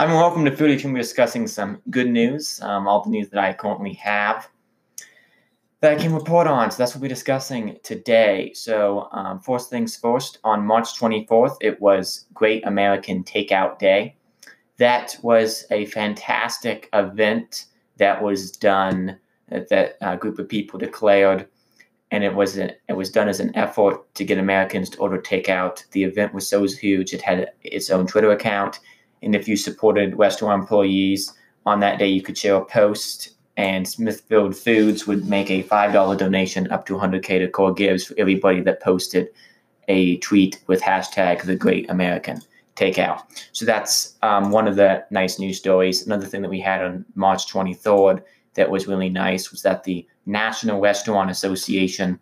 I'm welcome to Foodie. We're discussing some good news, um, all the news that I currently have that I can report on. So that's what we're discussing today. So um, first things first, on March 24th, it was Great American Takeout Day. That was a fantastic event that was done that, a group of people declared and it was an, it was done as an effort to get Americans to order takeout. The event was so huge; it had its own Twitter account, and if you supported restaurant employees on that day, you could share a post. And Smithfield Foods would make a five dollar donation up to 100k to Core Gives for everybody that posted a tweet with hashtag The Great American Takeout. So that's um, one of the nice news stories. Another thing that we had on March 23rd that was really nice was that the National Restaurant Association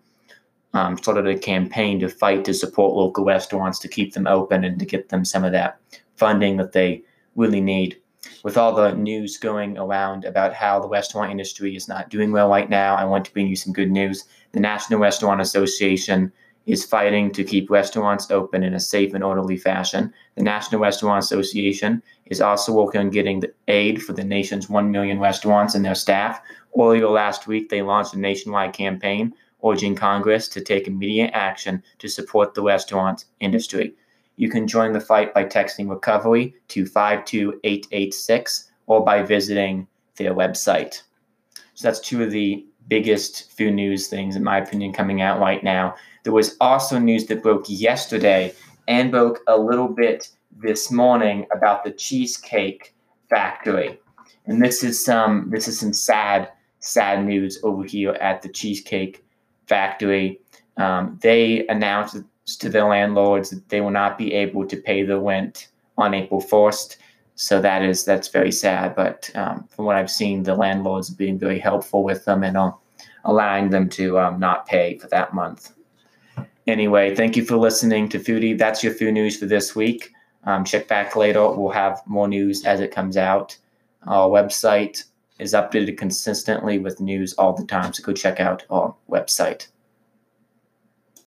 um, started a campaign to fight to support local restaurants to keep them open and to get them some of that funding that they really need. With all the news going around about how the restaurant industry is not doing well right now, I want to bring you some good news. The National Restaurant Association is fighting to keep restaurants open in a safe and orderly fashion. The National Restaurant Association is also working on getting the aid for the nation's 1 million restaurants and their staff. Earlier last week, they launched a nationwide campaign urging Congress to take immediate action to support the restaurant industry. You can join the fight by texting recovery to 52886 or by visiting their website. So that's two of the biggest food news things, in my opinion, coming out right now. There was also news that broke yesterday and broke a little bit this morning about the Cheesecake Factory. And this is some this is some sad, sad news over here at the Cheesecake Factory. Um, they announced to their landlords that they will not be able to pay the rent on April 1st. So that is that's very sad. But um, from what I've seen, the landlords being very helpful with them and uh, allowing them to um, not pay for that month. Anyway, thank you for listening to Foodie. That's your food news for this week. Um, check back later. We'll have more news as it comes out. Our website is updated consistently with news all the time, so go check out our website.